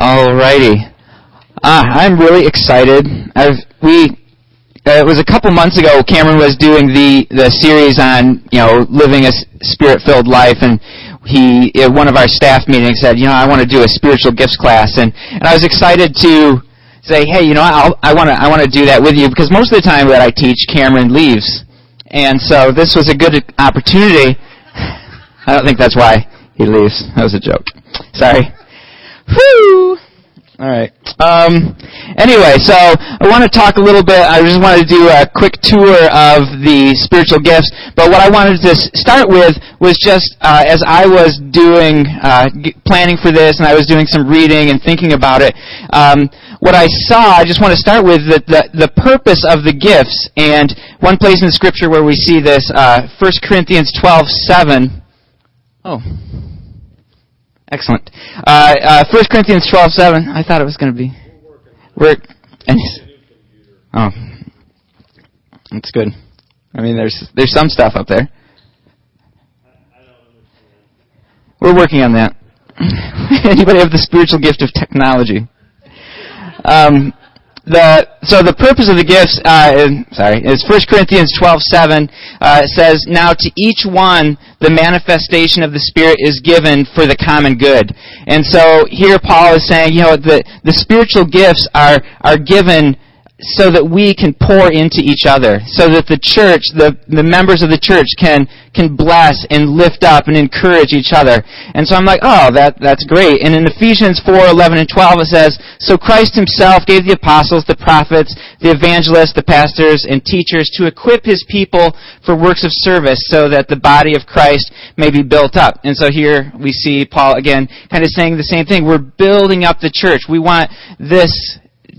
Alrighty. Uh, I'm really excited. I've, we, uh, it was a couple months ago, Cameron was doing the, the series on, you know, living a spirit-filled life, and he, at one of our staff meetings said, you know, I want to do a spiritual gifts class, and, and I was excited to say, hey, you know, I'll, I want to, I want to do that with you, because most of the time that I teach, Cameron leaves. And so this was a good opportunity. I don't think that's why he leaves. That was a joke. Sorry. Whew. All right. Um, anyway, so I want to talk a little bit. I just wanted to do a quick tour of the spiritual gifts. But what I wanted to start with was just uh, as I was doing uh, planning for this, and I was doing some reading and thinking about it. Um, what I saw, I just want to start with the, the, the purpose of the gifts. And one place in scripture where we see this, uh, 1 Corinthians twelve seven. Oh. Excellent. Uh, uh, 1 Corinthians 12, 7. I thought it was going to be. Work. And, oh. That's good. I mean, there's, there's some stuff up there. We're working on that. Anybody have the spiritual gift of technology? Um, the so the purpose of the gifts uh, is, sorry is 1 Corinthians 12:7 uh, says now to each one the manifestation of the spirit is given for the common good. And so here Paul is saying you know the the spiritual gifts are are given so that we can pour into each other, so that the church, the, the members of the church can, can bless and lift up and encourage each other. And so I'm like, oh, that, that's great. And in Ephesians 4, 11 and 12 it says, So Christ himself gave the apostles, the prophets, the evangelists, the pastors, and teachers to equip his people for works of service so that the body of Christ may be built up. And so here we see Paul again kind of saying the same thing. We're building up the church. We want this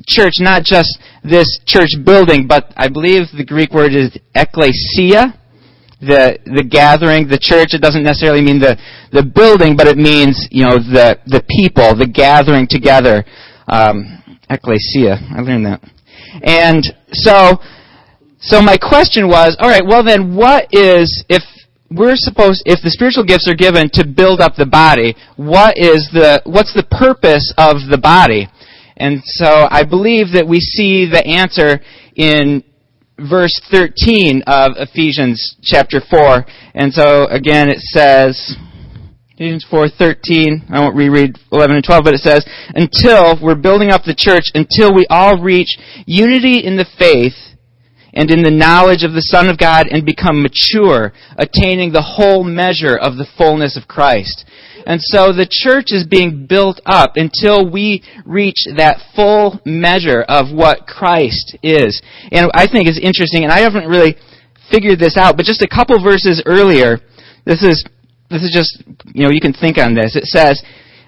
church, not just this church building, but I believe the Greek word is ekklesia, the the gathering, the church. It doesn't necessarily mean the the building, but it means you know the the people, the gathering together. Um, ekklesia. I learned that. And so, so my question was, all right. Well, then, what is if we're supposed if the spiritual gifts are given to build up the body? What is the what's the purpose of the body? And so I believe that we see the answer in verse 13 of Ephesians chapter 4. And so again it says, Ephesians 4:13. I won't reread 11 and 12, but it says, "Until we're building up the church until we all reach unity in the faith and in the knowledge of the Son of God and become mature, attaining the whole measure of the fullness of Christ." And so the church is being built up until we reach that full measure of what Christ is. And I think it's interesting, and I haven't really figured this out, but just a couple verses earlier, this is, this is just, you know, you can think on this. It says,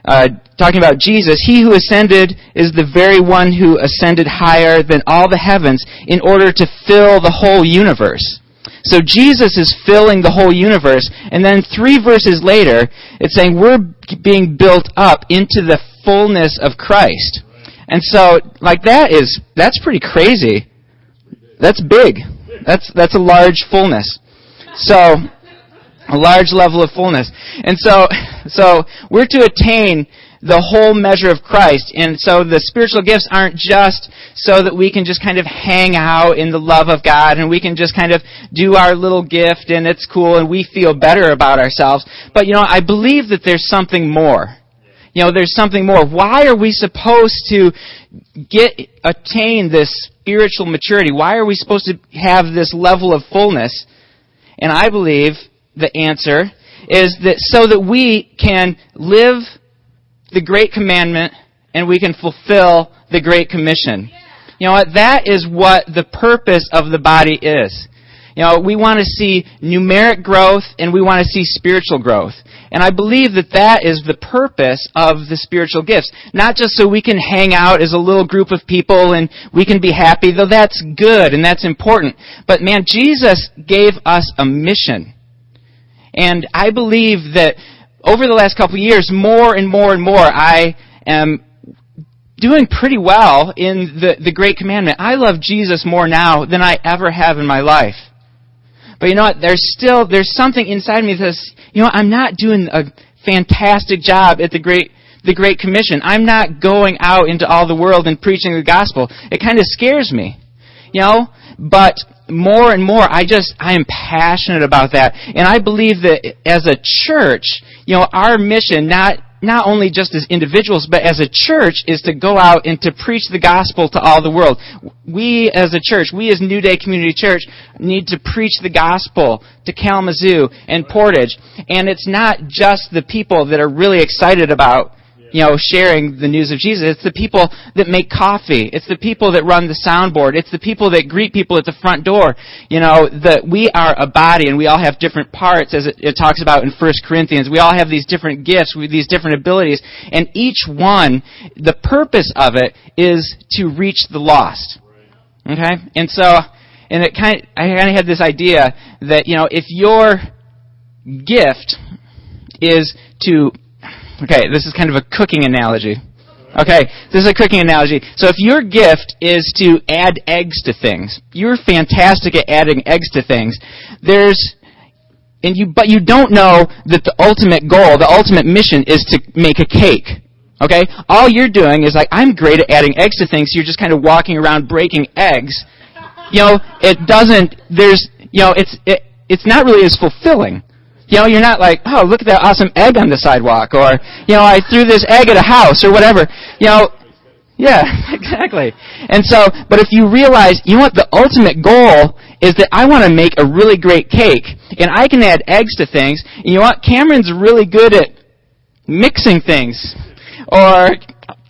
uh, talking about Jesus, he who ascended is the very one who ascended higher than all the heavens in order to fill the whole universe. So Jesus is filling the whole universe. And then three verses later, it's saying we're being built up into the fullness of Christ. And so, like that is, that's pretty crazy. That's big. That's, that's a large fullness. So, a large level of fullness. And so, so we're to attain the whole measure of Christ. And so the spiritual gifts aren't just so that we can just kind of hang out in the love of God and we can just kind of do our little gift and it's cool and we feel better about ourselves. But you know, I believe that there's something more. You know, there's something more. Why are we supposed to get, attain this spiritual maturity? Why are we supposed to have this level of fullness? And I believe the answer is that so that we can live the great commandment and we can fulfill the great commission. You know what? That is what the purpose of the body is. You know, we want to see numeric growth and we want to see spiritual growth. And I believe that that is the purpose of the spiritual gifts. Not just so we can hang out as a little group of people and we can be happy, though that's good and that's important. But man, Jesus gave us a mission. And I believe that over the last couple years, more and more and more, I am doing pretty well in the, the Great Commandment. I love Jesus more now than I ever have in my life. But you know what? There's still, there's something inside me that says, you know, I'm not doing a fantastic job at the Great the Great Commission. I'm not going out into all the world and preaching the gospel. It kind of scares me. You know? But more and more, I just, I am passionate about that. And I believe that as a church, you know, our mission, not, not only just as individuals, but as a church, is to go out and to preach the gospel to all the world. We as a church, we as New Day Community Church, need to preach the gospel to Kalamazoo and Portage. And it's not just the people that are really excited about you know, sharing the news of Jesus. It's the people that make coffee. It's the people that run the soundboard. It's the people that greet people at the front door. You know, that we are a body and we all have different parts as it, it talks about in 1 Corinthians. We all have these different gifts, these different abilities, and each one, the purpose of it is to reach the lost. Okay? And so, and it kind of, I kind of had this idea that, you know, if your gift is to Okay, this is kind of a cooking analogy. Okay, this is a cooking analogy. So if your gift is to add eggs to things, you're fantastic at adding eggs to things. There's and you but you don't know that the ultimate goal, the ultimate mission is to make a cake. Okay? All you're doing is like I'm great at adding eggs to things, so you're just kind of walking around breaking eggs. You know, it doesn't there's you know, it's it, it's not really as fulfilling. You know, you're not like, oh, look at that awesome egg on the sidewalk, or, you know, I threw this egg at a house, or whatever. You know, yeah, exactly. And so, but if you realize, you want the ultimate goal is that I want to make a really great cake, and I can add eggs to things, and you want Cameron's really good at mixing things, or,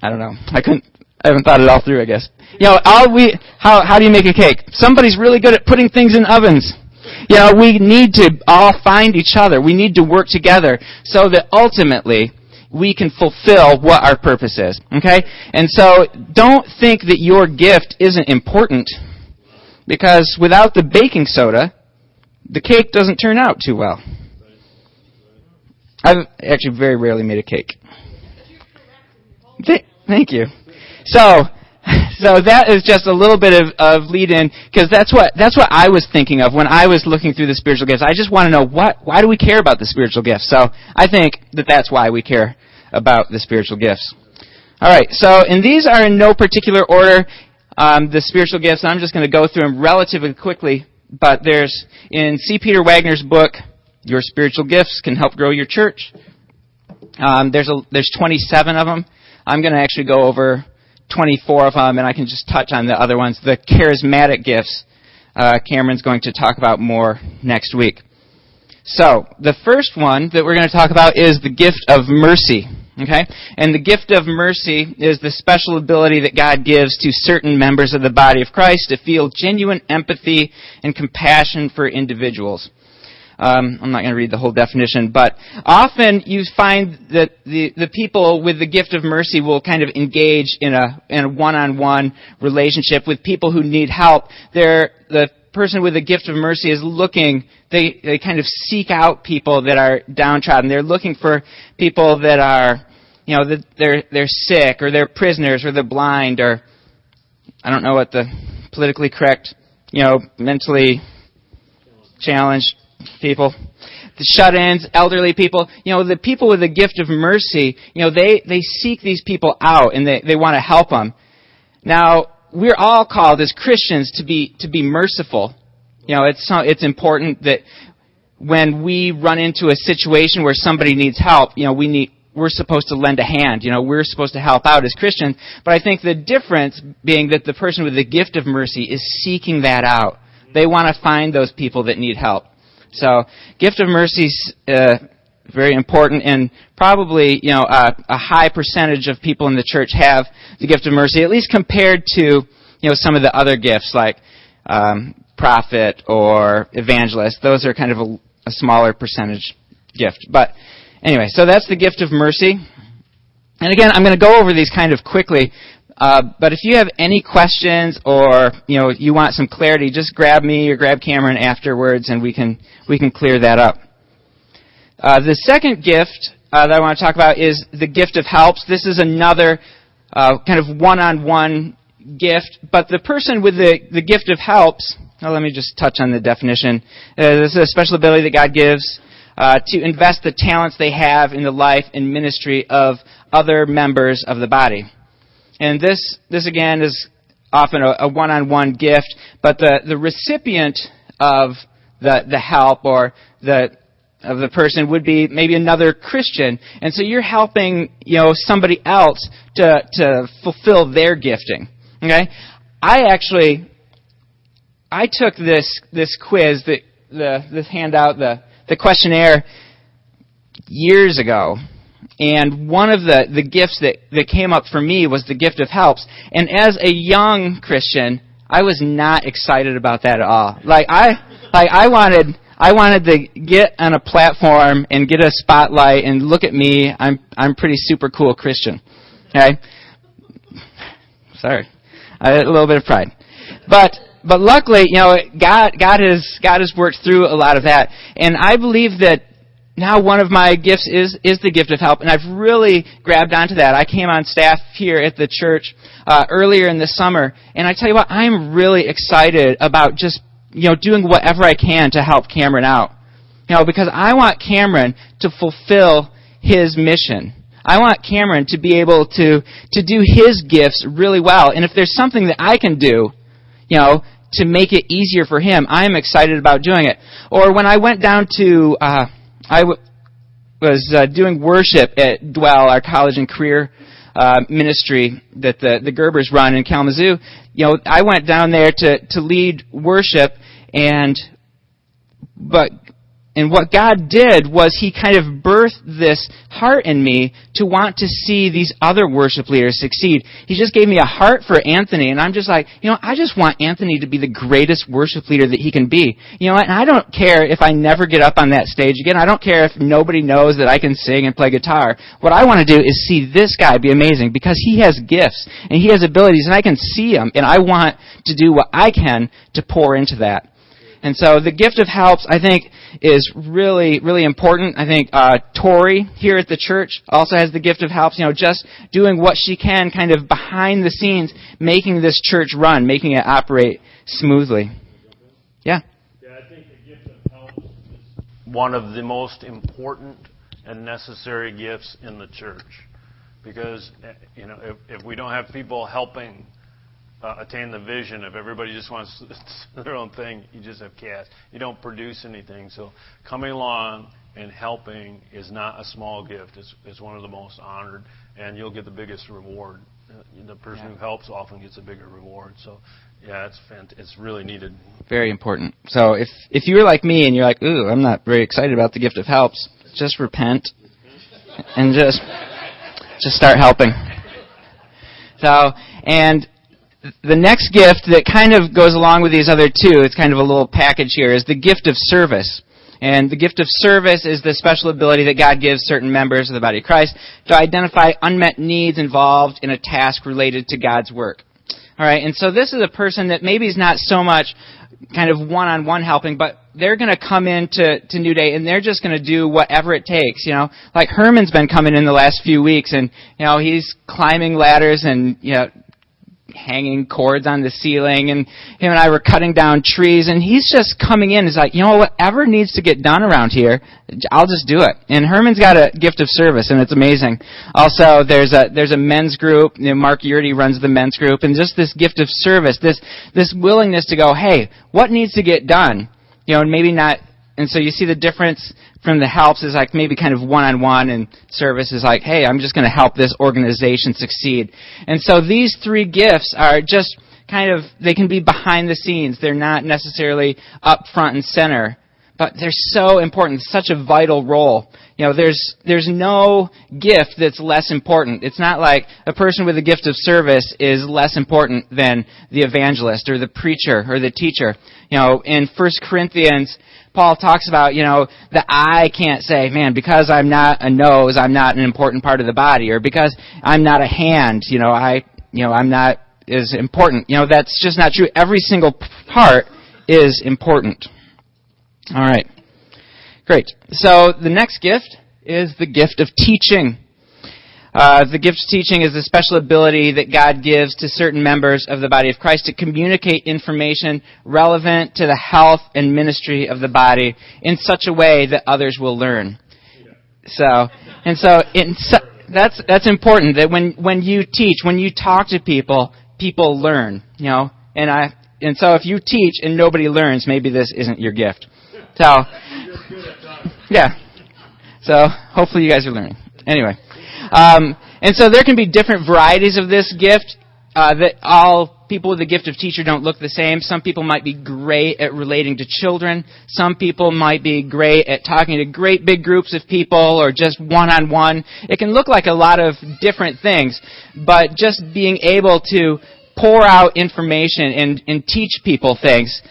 I don't know, I couldn't, I haven't thought it all through, I guess. You know, all we, how, how do you make a cake? Somebody's really good at putting things in ovens. You know, we need to all find each other. We need to work together so that ultimately we can fulfill what our purpose is. Okay? And so don't think that your gift isn't important because without the baking soda, the cake doesn't turn out too well. I've actually very rarely made a cake. Thank you. So, so that is just a little bit of, of lead in because that's what that's what I was thinking of when I was looking through the spiritual gifts. I just want to know what why do we care about the spiritual gifts? So I think that that's why we care about the spiritual gifts. All right. So and these are in no particular order. Um, the spiritual gifts. I'm just going to go through them relatively quickly. But there's in C. Peter Wagner's book, "Your Spiritual Gifts Can Help Grow Your Church." Um, there's a, there's 27 of them. I'm going to actually go over 24 of them, and I can just touch on the other ones. The charismatic gifts, uh, Cameron's going to talk about more next week. So, the first one that we're going to talk about is the gift of mercy. Okay? And the gift of mercy is the special ability that God gives to certain members of the body of Christ to feel genuine empathy and compassion for individuals. Um, I'm not going to read the whole definition, but often you find that the, the people with the gift of mercy will kind of engage in a, in a one-on-one relationship with people who need help. They're, the person with the gift of mercy is looking, they, they kind of seek out people that are downtrodden. They're looking for people that are, you know, that they're, they're sick or they're prisoners or they're blind or, I don't know what the politically correct, you know, mentally challenged people, the shut-ins, elderly people, you know, the people with the gift of mercy, you know, they, they seek these people out and they, they want to help them. Now, we're all called as Christians to be, to be merciful. You know, it's, it's important that when we run into a situation where somebody needs help, you know, we need, we're supposed to lend a hand. You know, we're supposed to help out as Christians. But I think the difference being that the person with the gift of mercy is seeking that out. They want to find those people that need help. So, gift of mercy is uh, very important, and probably you know a, a high percentage of people in the church have the gift of mercy, at least compared to you know some of the other gifts like um, prophet or evangelist. Those are kind of a, a smaller percentage gift. But anyway, so that's the gift of mercy. And again, I'm going to go over these kind of quickly uh, but if you have any questions or you know you want some clarity, just grab me or grab Cameron afterwards, and we can we can clear that up. Uh, the second gift uh, that I want to talk about is the gift of helps. This is another uh, kind of one-on-one gift, but the person with the the gift of helps. Well, let me just touch on the definition. Uh, this is a special ability that God gives uh, to invest the talents they have in the life and ministry of other members of the body. And this, this again is often a, a one-on-one gift, but the, the recipient of the, the help or the, of the person would be maybe another Christian. And so you're helping, you know, somebody else to, to fulfill their gifting. Okay? I actually, I took this, this quiz, the, the, this handout, the, the questionnaire years ago. And one of the, the gifts that, that came up for me was the gift of helps. And as a young Christian, I was not excited about that at all. Like I, like I wanted, I wanted to get on a platform and get a spotlight and look at me. I'm, I'm pretty super cool Christian. Okay? Sorry. I had a little bit of pride. But, but luckily, you know, God, God has, God has worked through a lot of that. And I believe that now one of my gifts is is the gift of help, and I've really grabbed onto that. I came on staff here at the church uh, earlier in the summer, and I tell you what, I'm really excited about just you know doing whatever I can to help Cameron out. You know, because I want Cameron to fulfill his mission. I want Cameron to be able to to do his gifts really well, and if there's something that I can do, you know, to make it easier for him, I'm excited about doing it. Or when I went down to uh, I w- was uh, doing worship at Dwell, our college and career uh, ministry that the, the Gerbers run in Kalamazoo. You know, I went down there to, to lead worship and, but and what God did was He kind of birthed this heart in me to want to see these other worship leaders succeed. He just gave me a heart for Anthony, and I'm just like, you know, I just want Anthony to be the greatest worship leader that he can be. You know, and I don't care if I never get up on that stage again. I don't care if nobody knows that I can sing and play guitar. What I want to do is see this guy be amazing because he has gifts and he has abilities, and I can see him, and I want to do what I can to pour into that. And so the gift of helps, I think, is really, really important. I think uh, Tori here at the church also has the gift of helps. You know, just doing what she can, kind of behind the scenes, making this church run, making it operate smoothly. Yeah. Yeah, I think the gift of helps is one of the most important and necessary gifts in the church, because you know if, if we don't have people helping attain the vision. If everybody just wants their own thing, you just have chaos. You don't produce anything. So coming along and helping is not a small gift. It's, it's one of the most honored, and you'll get the biggest reward. Uh, the person yeah. who helps often gets a bigger reward. So, yeah, it's fant- it's really needed. Very important. So if if you're like me and you're like, ooh, I'm not very excited about the gift of helps, just repent and just just start helping. So and the next gift that kind of goes along with these other two, it's kind of a little package here, is the gift of service. And the gift of service is the special ability that God gives certain members of the body of Christ to identify unmet needs involved in a task related to God's work. Alright, and so this is a person that maybe is not so much kind of one-on-one helping, but they're going to come into to New Day and they're just going to do whatever it takes. You know, like Herman's been coming in the last few weeks, and you know he's climbing ladders and you know hanging cords on the ceiling and him and I were cutting down trees and he's just coming in. He's like, you know, whatever needs to get done around here, I'll just do it. And Herman's got a gift of service and it's amazing. Also, there's a, there's a men's group, you know, Mark Yurdy runs the men's group and just this gift of service, this, this willingness to go, hey, what needs to get done? You know, and maybe not and so you see the difference from the helps is like maybe kind of one on one and service is like, hey, I'm just going to help this organization succeed. And so these three gifts are just kind of, they can be behind the scenes. They're not necessarily up front and center. But they're so important, such a vital role. You know, there's, there's no gift that's less important. It's not like a person with a gift of service is less important than the evangelist or the preacher or the teacher. You know, in 1 Corinthians, Paul talks about, you know, the eye can't say, man, because I'm not a nose, I'm not an important part of the body, or because I'm not a hand, you know, I, you know, I'm not as important. You know, that's just not true. Every single part is important. All right. Great. So the next gift is the gift of teaching. Uh, the gift of teaching is a special ability that God gives to certain members of the body of Christ to communicate information relevant to the health and ministry of the body in such a way that others will learn. So, and so, in, that's that's important. That when when you teach, when you talk to people, people learn. You know, and I and so if you teach and nobody learns, maybe this isn't your gift. So, yeah. So hopefully you guys are learning. Anyway, um, and so there can be different varieties of this gift. Uh, that all people with the gift of teacher don't look the same. Some people might be great at relating to children. Some people might be great at talking to great big groups of people or just one on one. It can look like a lot of different things, but just being able to pour out information and, and teach people things.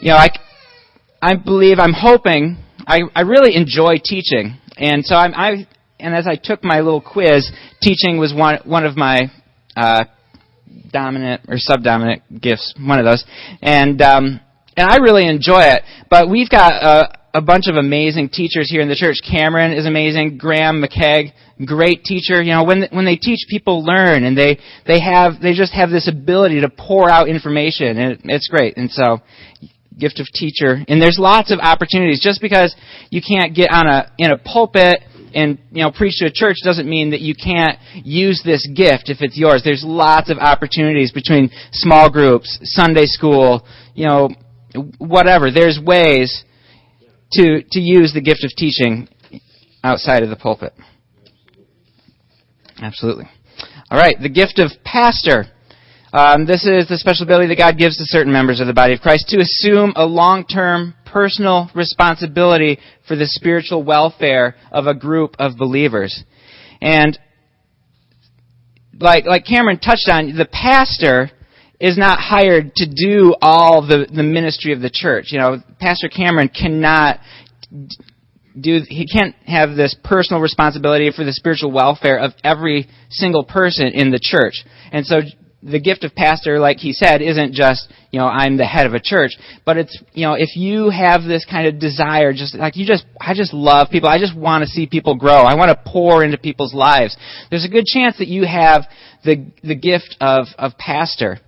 You know, I, I believe, I'm hoping, I, I really enjoy teaching. And so I'm, I, and as I took my little quiz, teaching was one, one of my, uh, dominant or subdominant gifts, one of those. And, um, and I really enjoy it. But we've got a, a bunch of amazing teachers here in the church. Cameron is amazing. Graham McKeag, great teacher. You know, when when they teach, people learn, and they they have they just have this ability to pour out information, and it, it's great. And so, gift of teacher, and there's lots of opportunities. Just because you can't get on a in a pulpit and you know preach to a church doesn't mean that you can't use this gift if it's yours. There's lots of opportunities between small groups, Sunday school, you know, whatever. There's ways to to use the gift of teaching outside of the pulpit. Absolutely. All right, the gift of pastor. Um, this is the special ability that God gives to certain members of the body of Christ to assume a long-term personal responsibility for the spiritual welfare of a group of believers. And like, like Cameron touched on, the pastor is not hired to do all the, the ministry of the church. You know, Pastor Cameron cannot do, he can't have this personal responsibility for the spiritual welfare of every single person in the church. And so the gift of pastor, like he said, isn't just, you know, I'm the head of a church, but it's, you know, if you have this kind of desire, just like you just, I just love people, I just want to see people grow, I want to pour into people's lives, there's a good chance that you have the, the gift of, of pastor.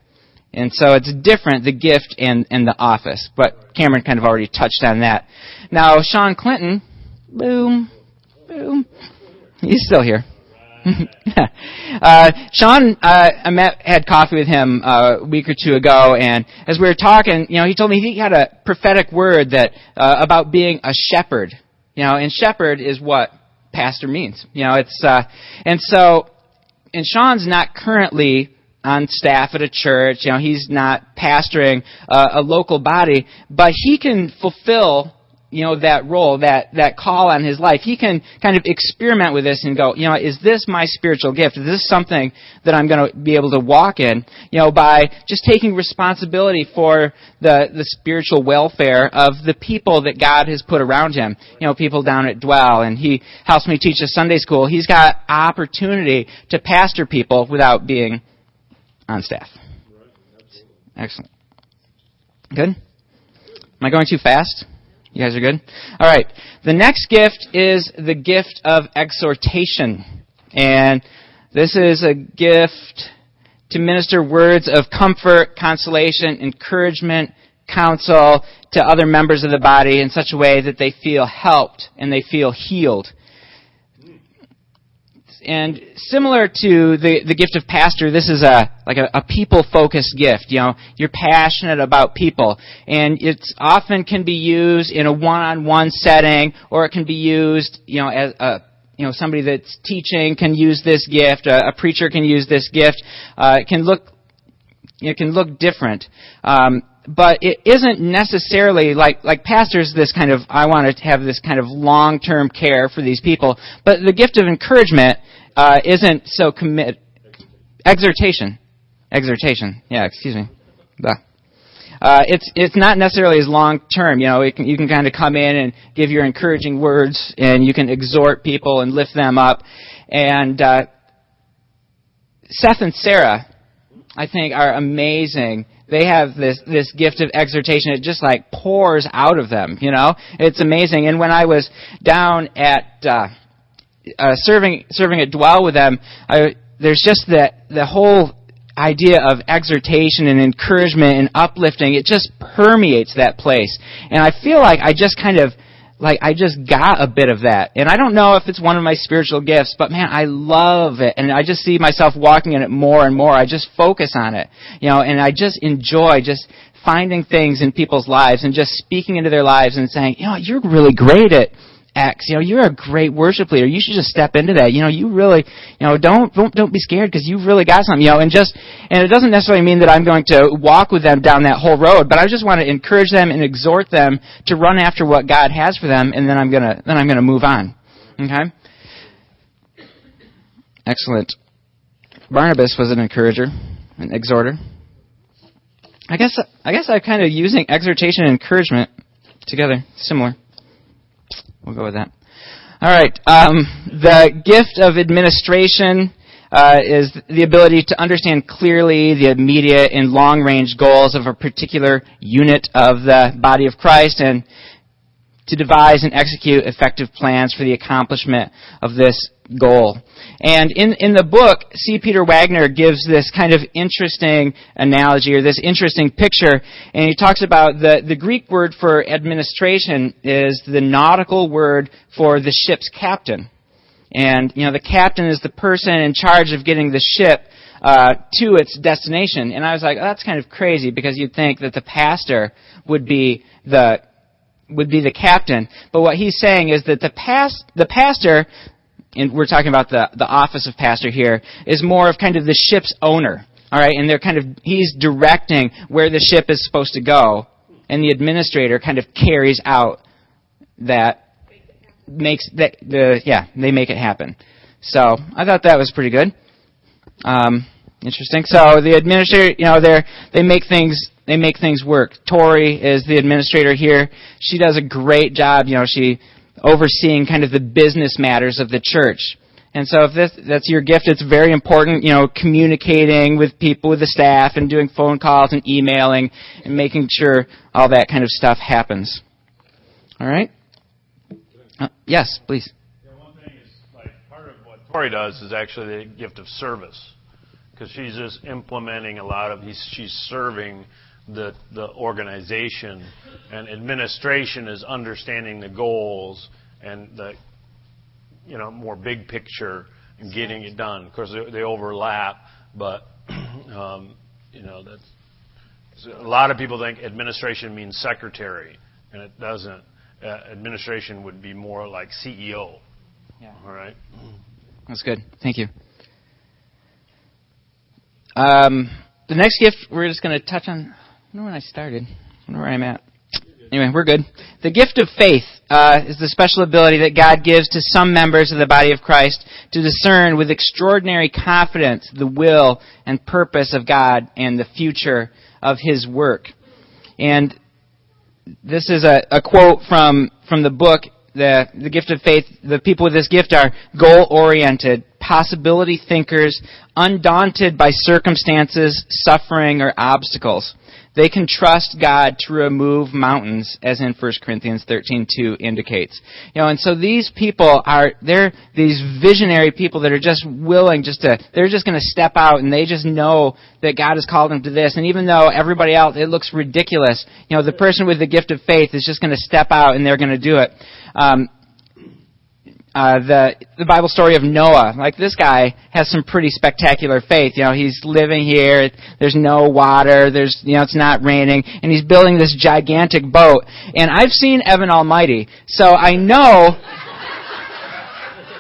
And so it's different, the gift and, and the office. But Cameron kind of already touched on that. Now, Sean Clinton, boom, boom, he's still here. uh, Sean, uh, I met, had coffee with him uh, a week or two ago, and as we were talking, you know, he told me he had a prophetic word that uh, about being a shepherd. You know, and shepherd is what pastor means. You know, it's uh, and so, and Sean's not currently on staff at a church. You know, he's not pastoring uh, a local body, but he can fulfill you know, that role, that, that call on his life, he can kind of experiment with this and go, you know, is this my spiritual gift? Is this something that I'm going to be able to walk in? You know, by just taking responsibility for the, the spiritual welfare of the people that God has put around him. You know, people down at Dwell, and he helps me teach a Sunday school. He's got opportunity to pastor people without being on staff. Excellent. Good? Am I going too fast? You guys are good? All right. The next gift is the gift of exhortation. And this is a gift to minister words of comfort, consolation, encouragement, counsel to other members of the body in such a way that they feel helped and they feel healed and similar to the, the gift of pastor, this is a like a, a people focused gift. You know, you're passionate about people, and it's often can be used in a one on one setting, or it can be used, you know, as a you know somebody that's teaching can use this gift. A, a preacher can use this gift. Uh, it can look it can look different. Um, but it isn't necessarily like like pastors this kind of I want to have this kind of long term care for these people. But the gift of encouragement uh, isn't so commit exhortation, exhortation. Yeah, excuse me. Uh, it's it's not necessarily as long term. You know, can, you can kind of come in and give your encouraging words, and you can exhort people and lift them up. And uh, Seth and Sarah, I think, are amazing they have this this gift of exhortation. It just like pours out of them you know? It's amazing. And when i was down at uh uh, serving serving at dwell with them, I, there's just the the whole idea of exhortation and encouragement and uplifting. It just permeates that place, and I feel like I just kind of like I just got a bit of that. And I don't know if it's one of my spiritual gifts, but man, I love it. And I just see myself walking in it more and more. I just focus on it. You know, and I just enjoy just finding things in people's lives and just speaking into their lives and saying, you know, you're really great at X. You know, you're a great worship leader. You should just step into that. You know, you really, you know, don't don't don't be scared because you've really got something. You know, and just and it doesn't necessarily mean that I'm going to walk with them down that whole road, but I just want to encourage them and exhort them to run after what God has for them, and then I'm gonna then I'm gonna move on. Okay. Excellent. Barnabas was an encourager, an exhorter. I guess I guess I'm kind of using exhortation and encouragement together, similar. We'll go with that. All right. Um, the gift of administration uh, is the ability to understand clearly the immediate and long-range goals of a particular unit of the body of Christ and to devise and execute effective plans for the accomplishment of this goal. And in, in the book, C. Peter Wagner gives this kind of interesting analogy or this interesting picture, and he talks about the, the Greek word for administration is the nautical word for the ship's captain. And, you know, the captain is the person in charge of getting the ship uh, to its destination. And I was like, oh, that's kind of crazy because you'd think that the pastor would be the would be the captain. But what he's saying is that the past the pastor and we're talking about the, the office of pastor here, is more of kind of the ship's owner. All right, and they're kind of he's directing where the ship is supposed to go, and the administrator kind of carries out that makes that the yeah they make it happen. So I thought that was pretty good. Um, interesting. So the administrator, you know, they they make things they make things work. Tori is the administrator here. She does a great job. You know, she overseeing kind of the business matters of the church. And so if this, that's your gift, it's very important, you know, communicating with people, with the staff, and doing phone calls and emailing and making sure all that kind of stuff happens. All right? Uh, yes, please. Yeah, one thing is, like, part of what Tori does is actually the gift of service. Because she's just implementing a lot of, he's, she's serving the, the organization, and administration is understanding the goals and the you know more big picture and getting it done. Of course, they, they overlap, but um, you know that's a lot of people think administration means secretary, and it doesn't. Uh, administration would be more like CEO. Yeah. All right. That's good. Thank you. Um, the next gift we're just going to touch on wonder when I started. I wonder where I'm at. Anyway, we're good. The gift of faith uh, is the special ability that God gives to some members of the body of Christ to discern with extraordinary confidence the will and purpose of God and the future of His work. And this is a, a quote from, from the book, the, the gift of faith. The people with this gift are goal oriented, possibility thinkers, undaunted by circumstances, suffering, or obstacles. They can trust God to remove mountains, as in 1 Corinthians 13:2 indicates. You know, and so these people are they're these visionary people that are just willing just to they're just going to step out and they just know that God has called them to this. And even though everybody else it looks ridiculous, you know, the person with the gift of faith is just going to step out and they're going to do it. Um, uh, the the Bible story of Noah. Like this guy has some pretty spectacular faith. You know, he's living here. There's no water. There's you know it's not raining, and he's building this gigantic boat. And I've seen Evan Almighty, so I know.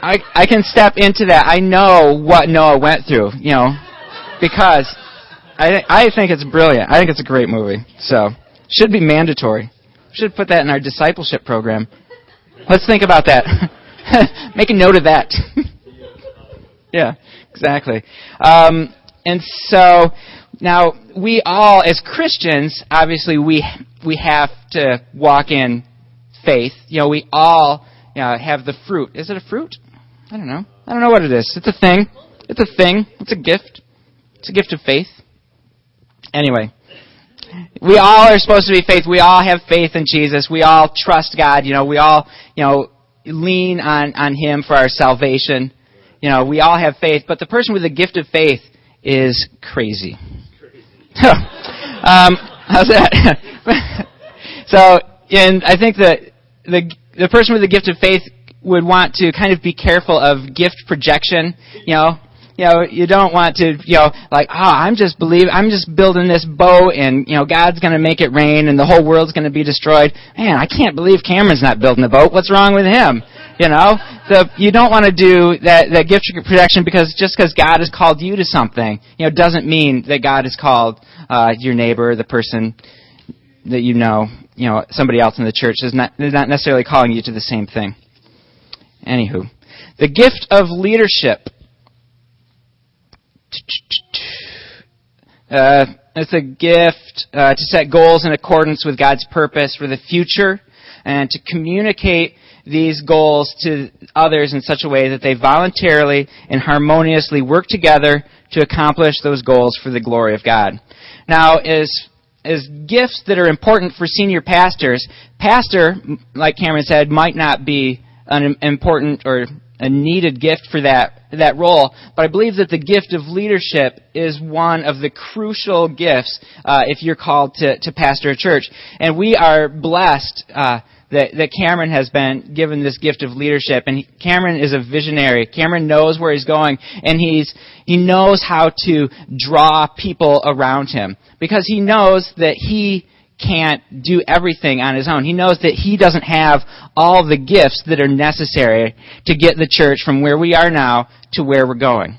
I I can step into that. I know what Noah went through. You know, because I I think it's brilliant. I think it's a great movie. So should be mandatory. Should put that in our discipleship program. Let's think about that. Make a note of that. yeah, exactly. Um, and so now we all, as Christians, obviously we we have to walk in faith. You know, we all you know, have the fruit. Is it a fruit? I don't know. I don't know what it is. It's a thing. It's a thing. It's a gift. It's a gift of faith. Anyway, we all are supposed to be faith. We all have faith in Jesus. We all trust God. You know, we all, you know, lean on, on Him for our salvation. You know, we all have faith, but the person with the gift of faith is crazy. um, how's that? so, and I think that the the person with the gift of faith would want to kind of be careful of gift projection. You know, you know, you don't want to, you know, like, oh, I'm just believe, I'm just building this boat, and you know, God's going to make it rain, and the whole world's going to be destroyed. Man, I can't believe Cameron's not building the boat. What's wrong with him? You know, the you don't want to do that that gift projection because just because God has called you to something, you know, doesn't mean that God has called uh, your neighbor, the person that you know, you know, somebody else in the church is not is not necessarily calling you to the same thing. Anywho, the gift of leadership uh, it's a gift uh, to set goals in accordance with God's purpose for the future and to communicate these goals to others in such a way that they voluntarily and harmoniously work together to accomplish those goals for the glory of God. Now, as as gifts that are important for senior pastors, pastor, like Cameron said, might not be an important or a needed gift for that that role. But I believe that the gift of leadership is one of the crucial gifts uh, if you're called to to pastor a church. And we are blessed. Uh, that, that Cameron has been given this gift of leadership, and he, Cameron is a visionary. Cameron knows where he's going, and he's he knows how to draw people around him because he knows that he can't do everything on his own. He knows that he doesn't have all the gifts that are necessary to get the church from where we are now to where we're going.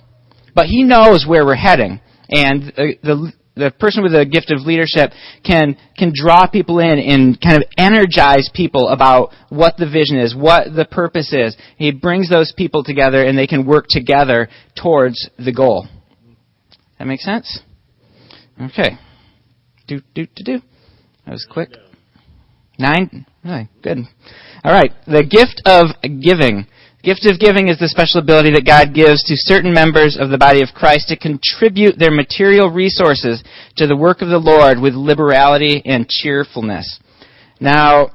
But he knows where we're heading. And uh, the, the person with the gift of leadership can, can draw people in and kind of energize people about what the vision is, what the purpose is. He brings those people together and they can work together towards the goal. That make sense? Okay. Do, do, do, do. That was quick. Nine? Good. All right. The gift of giving. Gift of giving is the special ability that God gives to certain members of the body of Christ to contribute their material resources to the work of the Lord with liberality and cheerfulness. Now,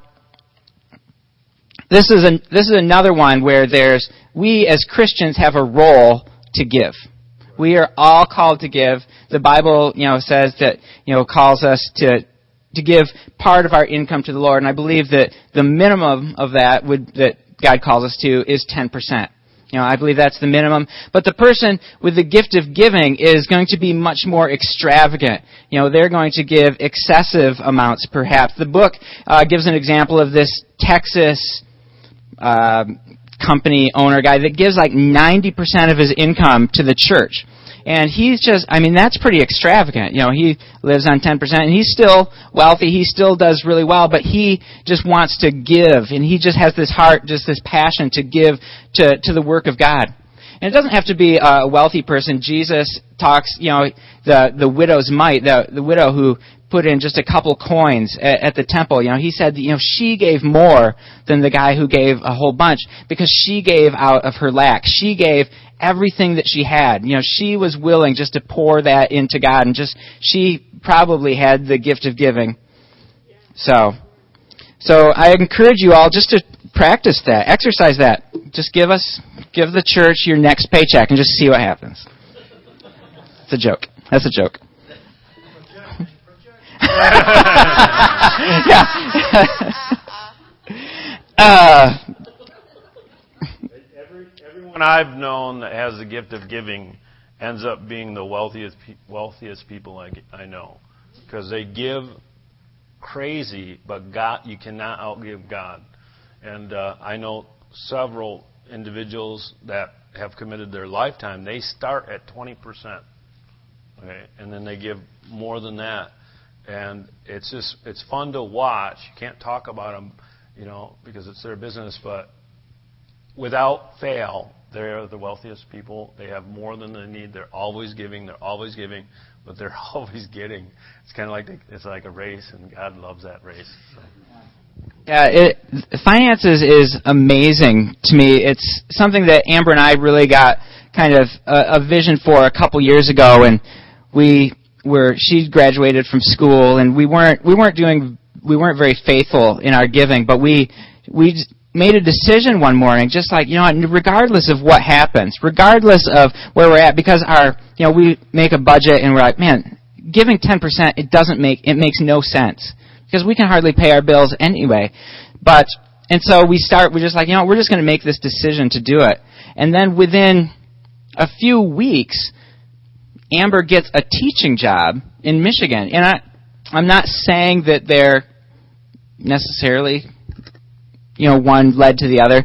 this is, a, this is another one where there's, we as Christians have a role to give. We are all called to give. The Bible, you know, says that, you know, calls us to, to give part of our income to the Lord, and I believe that the minimum of that would that God calls us to is 10%. You know, I believe that's the minimum. But the person with the gift of giving is going to be much more extravagant. You know, they're going to give excessive amounts, perhaps. The book uh, gives an example of this Texas uh, company owner guy that gives like 90% of his income to the church and he's just I mean that's pretty extravagant. You know, he lives on 10% and he's still wealthy, he still does really well, but he just wants to give and he just has this heart, just this passion to give to to the work of God. And it doesn't have to be a wealthy person. Jesus talks, you know, the the widow's mite, the the widow who put in just a couple coins at, at the temple. You know, he said, you know, she gave more than the guy who gave a whole bunch because she gave out of her lack. She gave everything that she had. You know, she was willing just to pour that into God and just, she probably had the gift of giving. So, so I encourage you all just to practice that, exercise that. Just give us, give the church your next paycheck and just see what happens. It's a joke. That's a joke. yeah. uh, everyone I've known that has the gift of giving ends up being the wealthiest wealthiest people I, I know because they give crazy, but God you cannot outgive God. And uh, I know several individuals that have committed their lifetime. They start at 20 percent, okay, and then they give more than that. And it's just it's fun to watch. You can't talk about them, you know, because it's their business, but without fail, they're the wealthiest people. They have more than they need. They're always giving. They're always giving, but they're always getting. It's kind of like it's like a race, and God loves that race. So. Yeah, it, finances is amazing to me. It's something that Amber and I really got kind of a, a vision for a couple years ago, and we were she graduated from school, and we weren't we weren't doing we weren't very faithful in our giving, but we we made a decision one morning, just like, you know, regardless of what happens, regardless of where we're at, because our, you know, we make a budget and we're like, man, giving 10%, it doesn't make, it makes no sense. Because we can hardly pay our bills anyway. But, and so we start, we're just like, you know, we're just going to make this decision to do it. And then within a few weeks, Amber gets a teaching job in Michigan. And I, I'm not saying that they're necessarily you know, one led to the other.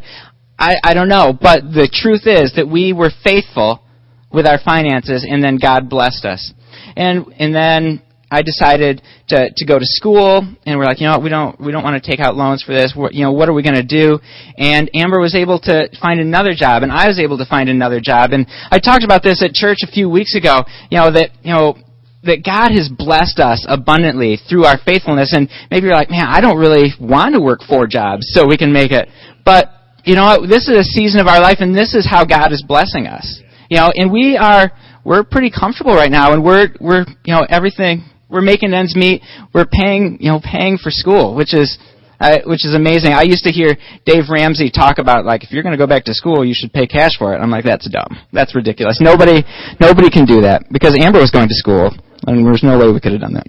I, I don't know, but the truth is that we were faithful with our finances and then God blessed us. And, and then I decided to, to go to school and we're like, you know we don't, we don't want to take out loans for this. We're, you know, what are we going to do? And Amber was able to find another job and I was able to find another job. And I talked about this at church a few weeks ago, you know, that, you know, that God has blessed us abundantly through our faithfulness. And maybe you're like, man, I don't really want to work four jobs so we can make it. But, you know? This is a season of our life and this is how God is blessing us. You know, and we are, we're pretty comfortable right now and we're, we're, you know, everything, we're making ends meet. We're paying, you know, paying for school, which is, uh, which is amazing. I used to hear Dave Ramsey talk about like if you're going to go back to school, you should pay cash for it. I'm like that's dumb. That's ridiculous. Nobody nobody can do that because Amber was going to school mean, there's no way we could have done that.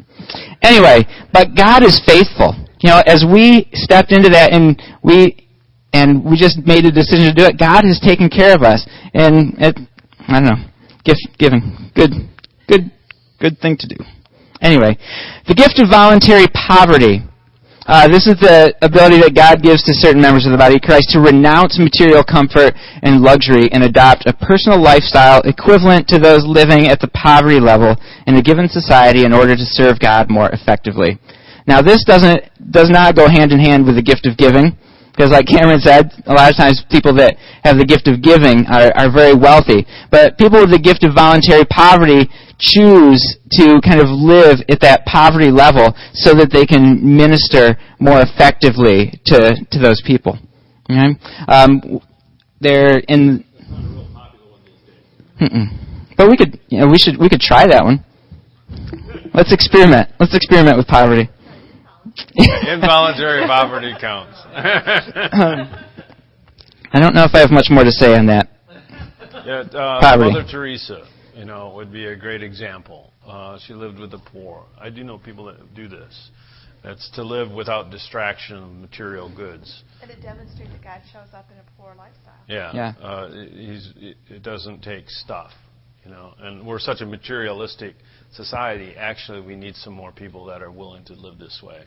Anyway, but God is faithful. You know, as we stepped into that and we and we just made a decision to do it, God has taken care of us. And it, I don't know, gift giving, good, good, good thing to do. Anyway, the gift of voluntary poverty. Uh, this is the ability that God gives to certain members of the body of Christ to renounce material comfort and luxury and adopt a personal lifestyle equivalent to those living at the poverty level in a given society in order to serve God more effectively. Now, this doesn't does not go hand in hand with the gift of giving. Because like Cameron said, a lot of times people that have the gift of giving are, are very wealthy. But people with the gift of voluntary poverty choose to kind of live at that poverty level so that they can minister more effectively to, to those people. Okay? Um, they're in. But we could, you know, we should, we could try that one. Let's experiment. Let's experiment with poverty. Involuntary poverty counts. I don't know if I have much more to say on that. Yeah, uh, Mother Teresa, you know, would be a great example. Uh, she lived with the poor. I do know people that do this. That's to live without distraction of material goods. And it demonstrates that God shows up in a poor lifestyle. Yeah. yeah. Uh, he's, it doesn't take stuff, you know. And we're such a materialistic society. Actually, we need some more people that are willing to live this way.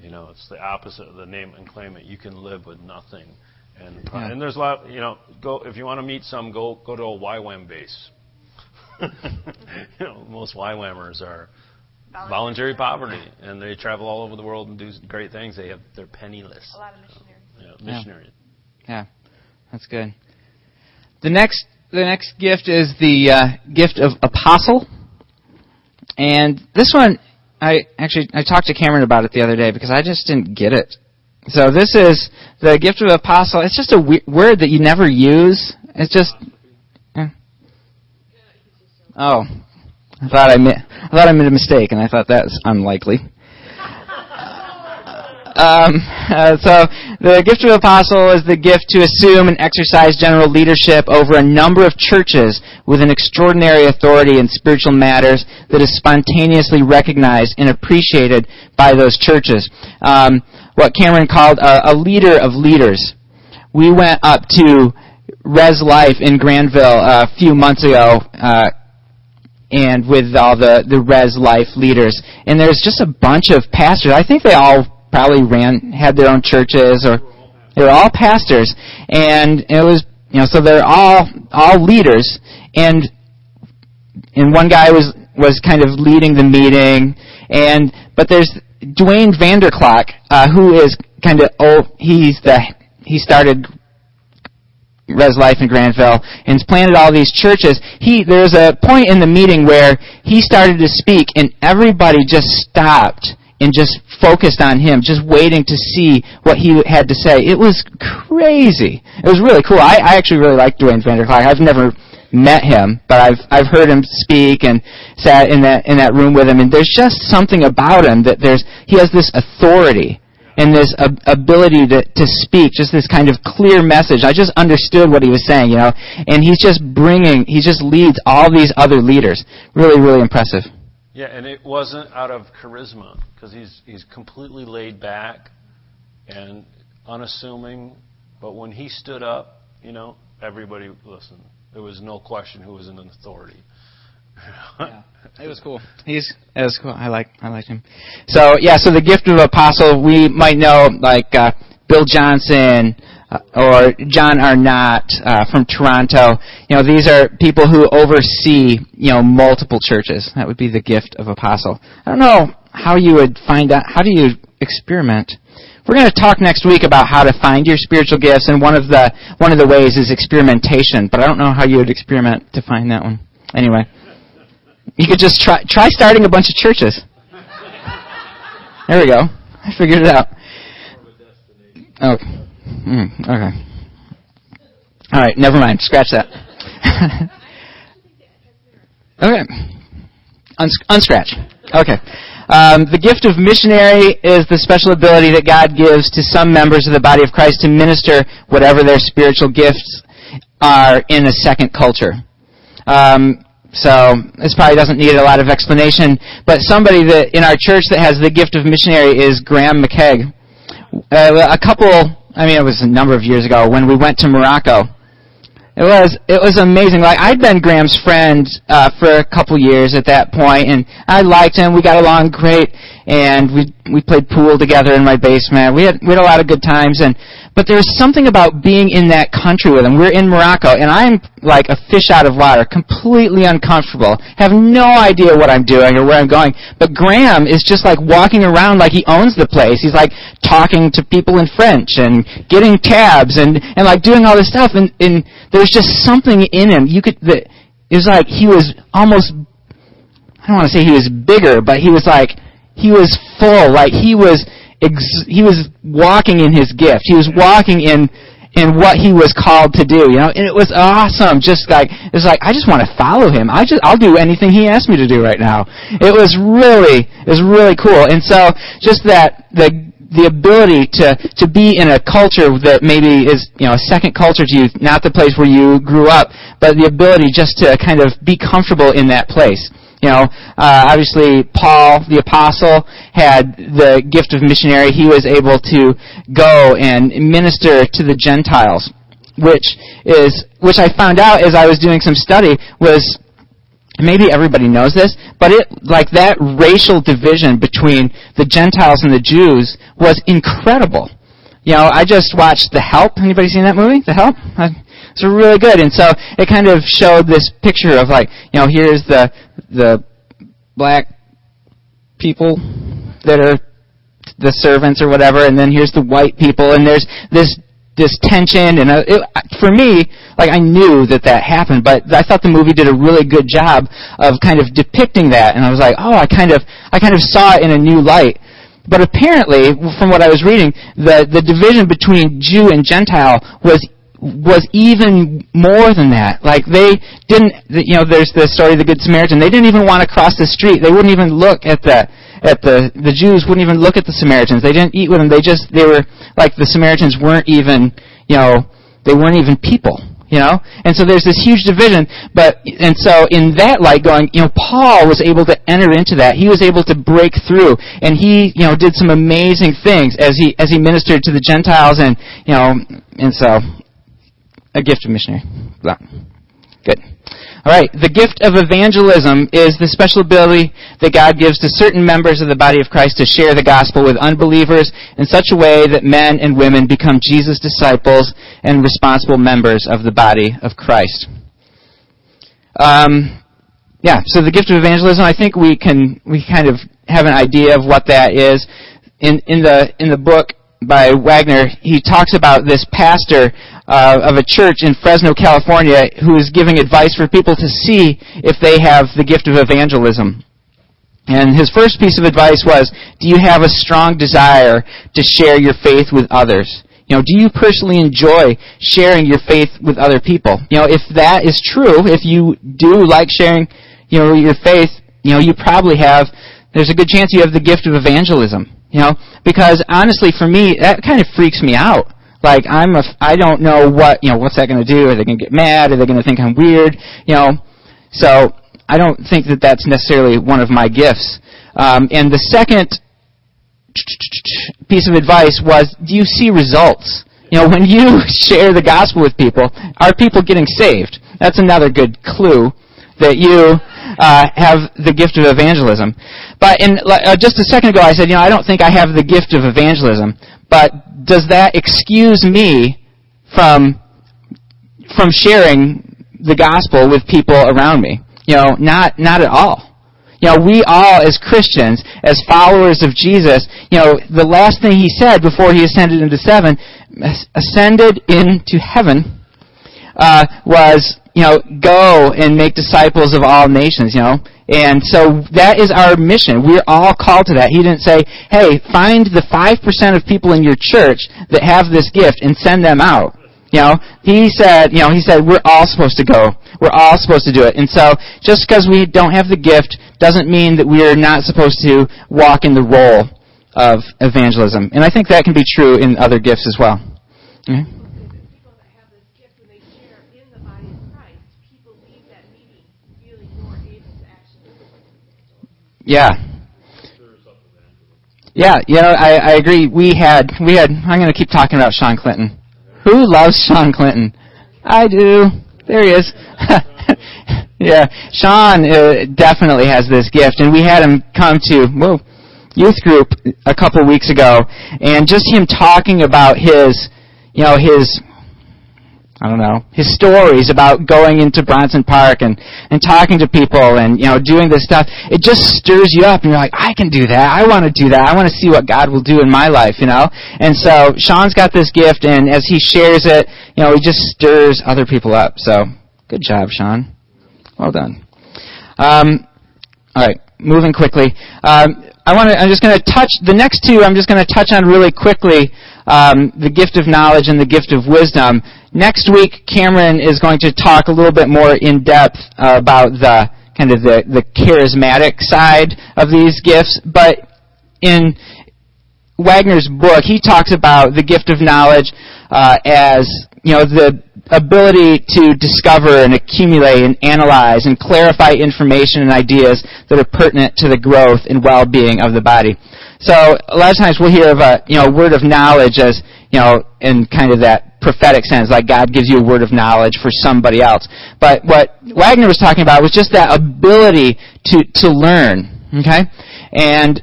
You know, it's the opposite of the name and claim it. You can live with nothing. And, yeah. and there's a lot, you know, go if you want to meet some, go go to a YWAM base. you know, most YWAMers are voluntary, voluntary poverty, and they travel all over the world and do great things. They have they're penniless. A lot of missionaries. Yeah, missionaries. Yeah, yeah. that's good. The next the next gift is the uh, gift of apostle, and this one I actually I talked to Cameron about it the other day because I just didn't get it. So this is the gift of apostle. It's just a we- word that you never use. It's just. Eh. Oh, I thought I made I thought I made a mistake, and I thought that was unlikely. Um, uh, so the gift of apostle is the gift to assume and exercise general leadership over a number of churches with an extraordinary authority in spiritual matters that is spontaneously recognized and appreciated by those churches. Um, what Cameron called a, a, leader of leaders. We went up to Res Life in Grandville uh, a few months ago. Uh, and with all the, the res life leaders. And there's just a bunch of pastors. I think they all probably ran had their own churches or they were all pastors. And it was you know so they're all all leaders. And and one guy was was kind of leading the meeting. And but there's Duane Vander Klok uh, who is kind of oh he's the he started Res Life in Grandville and planted all these churches. He there's a point in the meeting where he started to speak and everybody just stopped and just focused on him, just waiting to see what he had to say. It was crazy. It was really cool. I, I actually really like Duane Vander Klok. I've never met him, but I've I've heard him speak and sat in that in that room with him, and there's just something about him that there's he has this authority, and this ab- ability to, to speak, just this kind of clear message. I just understood what he was saying, you know, and he's just bringing, he just leads all these other leaders. Really, really impressive. Yeah, and it wasn't out of charisma because he's he's completely laid back and unassuming. But when he stood up, you know, everybody listened. There was no question who was in authority. yeah, it was cool. He's it was cool. I like I like him. So yeah, so the gift of apostle we might know like uh, Bill Johnson uh, or John Arnott uh, from Toronto. You know, these are people who oversee you know multiple churches. That would be the gift of apostle. I don't know how you would find out. How do you experiment? We're going to talk next week about how to find your spiritual gifts, and one of the one of the ways is experimentation. But I don't know how you would experiment to find that one. Anyway. You could just try try starting a bunch of churches. There we go. I figured it out. Okay. Mm, okay. All right. Never mind. Scratch that. okay. Uns- unscratch. Okay. Um, the gift of missionary is the special ability that God gives to some members of the body of Christ to minister whatever their spiritual gifts are in a second culture. Um, so this probably doesn't need a lot of explanation. But somebody that in our church that has the gift of missionary is Graham McKegg. Uh, a couple, I mean, it was a number of years ago when we went to Morocco. It was it was amazing. Like I'd been Graham's friend uh, for a couple years at that point, and I liked him. We got along great, and we we played pool together in my basement. We had we had a lot of good times, and but there's something about being in that country with him. We're in Morocco, and I'm like a fish out of water, completely uncomfortable, have no idea what I'm doing or where I'm going. But Graham is just like walking around like he owns the place. He's like talking to people in French and getting tabs and and like doing all this stuff. And and there's just something in him. You could that it was like he was almost. I don't want to say he was bigger, but he was like he was full. Like he was ex- he was walking in his gift. He was walking in in what he was called to do, you know, and it was awesome. Just like it was like I just want to follow him. I just I'll do anything he asks me to do right now. It was really it was really cool. And so just that the the ability to to be in a culture that maybe is you know a second culture to you, not the place where you grew up, but the ability just to kind of be comfortable in that place. You know, uh, obviously Paul, the apostle, had the gift of missionary. He was able to go and minister to the Gentiles, which is, which I found out as I was doing some study was, maybe everybody knows this, but it, like that racial division between the Gentiles and the Jews was incredible. You know, I just watched The Help. Anybody seen that movie? The Help? It's really good. And so it kind of showed this picture of like, you know, here's the the black people that are the servants or whatever, and then here's the white people, and there's this this tension, and uh, it, for me, like I knew that that happened, but I thought the movie did a really good job of kind of depicting that, and I was like, oh, I kind of I kind of saw it in a new light. But apparently, from what I was reading, the the division between Jew and Gentile was was even more than that. Like they didn't, you know, there's the story of the Good Samaritan. They didn't even want to cross the street. They wouldn't even look at the, at the, the Jews wouldn't even look at the Samaritans. They didn't eat with them. They just, they were, like the Samaritans weren't even, you know, they weren't even people. You know? And so there's this huge division, but, and so in that light going, you know, Paul was able to enter into that. He was able to break through, and he, you know, did some amazing things as he, as he ministered to the Gentiles and, you know, and so, a gift of missionary. Good. All right. The gift of evangelism is the special ability that God gives to certain members of the body of Christ to share the gospel with unbelievers in such a way that men and women become Jesus' disciples and responsible members of the body of Christ. Um, yeah. So the gift of evangelism, I think we can we kind of have an idea of what that is. In in the in the book by Wagner, he talks about this pastor uh, of a church in Fresno, California, who is giving advice for people to see if they have the gift of evangelism. And his first piece of advice was, do you have a strong desire to share your faith with others? You know, do you personally enjoy sharing your faith with other people? You know, if that is true, if you do like sharing, you know, your faith, you know, you probably have, there's a good chance you have the gift of evangelism. You know, because honestly, for me, that kind of freaks me out. Like I'm a, I don't know what, you know, what's that going to do? Are they going to get mad? Are they going to think I'm weird? You know, so I don't think that that's necessarily one of my gifts. Um, and the second piece of advice was, do you see results? You know, when you share the gospel with people, are people getting saved? That's another good clue that you uh, have the gift of evangelism. But in uh, just a second ago, I said, you know, I don't think I have the gift of evangelism. But does that excuse me from from sharing the gospel with people around me? You know, not not at all. You know, we all as Christians, as followers of Jesus, you know, the last thing he said before he ascended into seven, ascended into heaven, uh, was you know, go and make disciples of all nations, you know. And so that is our mission. We're all called to that. He didn't say, hey, find the 5% of people in your church that have this gift and send them out. You know, he said, you know, he said we're all supposed to go. We're all supposed to do it. And so just because we don't have the gift doesn't mean that we're not supposed to walk in the role of evangelism. And I think that can be true in other gifts as well. Yeah. Yeah, you know, I, I agree. We had, we had, I'm going to keep talking about Sean Clinton. Who loves Sean Clinton? I do. There he is. yeah, Sean uh, definitely has this gift, and we had him come to, whoa, youth group a couple weeks ago, and just him talking about his, you know, his I don't know, his stories about going into Bronson Park and, and talking to people and, you know, doing this stuff, it just stirs you up and you're like, I can do that. I want to do that. I want to see what God will do in my life, you know? And so Sean's got this gift and as he shares it, you know, he just stirs other people up. So, good job, Sean. Well done. Um, alright, moving quickly. Um, I want to, I'm just going to touch, the next two I'm just going to touch on really quickly, um, the gift of knowledge and the gift of wisdom. Next week, Cameron is going to talk a little bit more in depth uh, about the kind of the, the charismatic side of these gifts. But in Wagner's book, he talks about the gift of knowledge uh, as you know the ability to discover and accumulate and analyze and clarify information and ideas that are pertinent to the growth and well-being of the body. So a lot of times we'll hear of a you know word of knowledge as you know in kind of that prophetic sense, like God gives you a word of knowledge for somebody else. But what Wagner was talking about was just that ability to, to learn, okay? And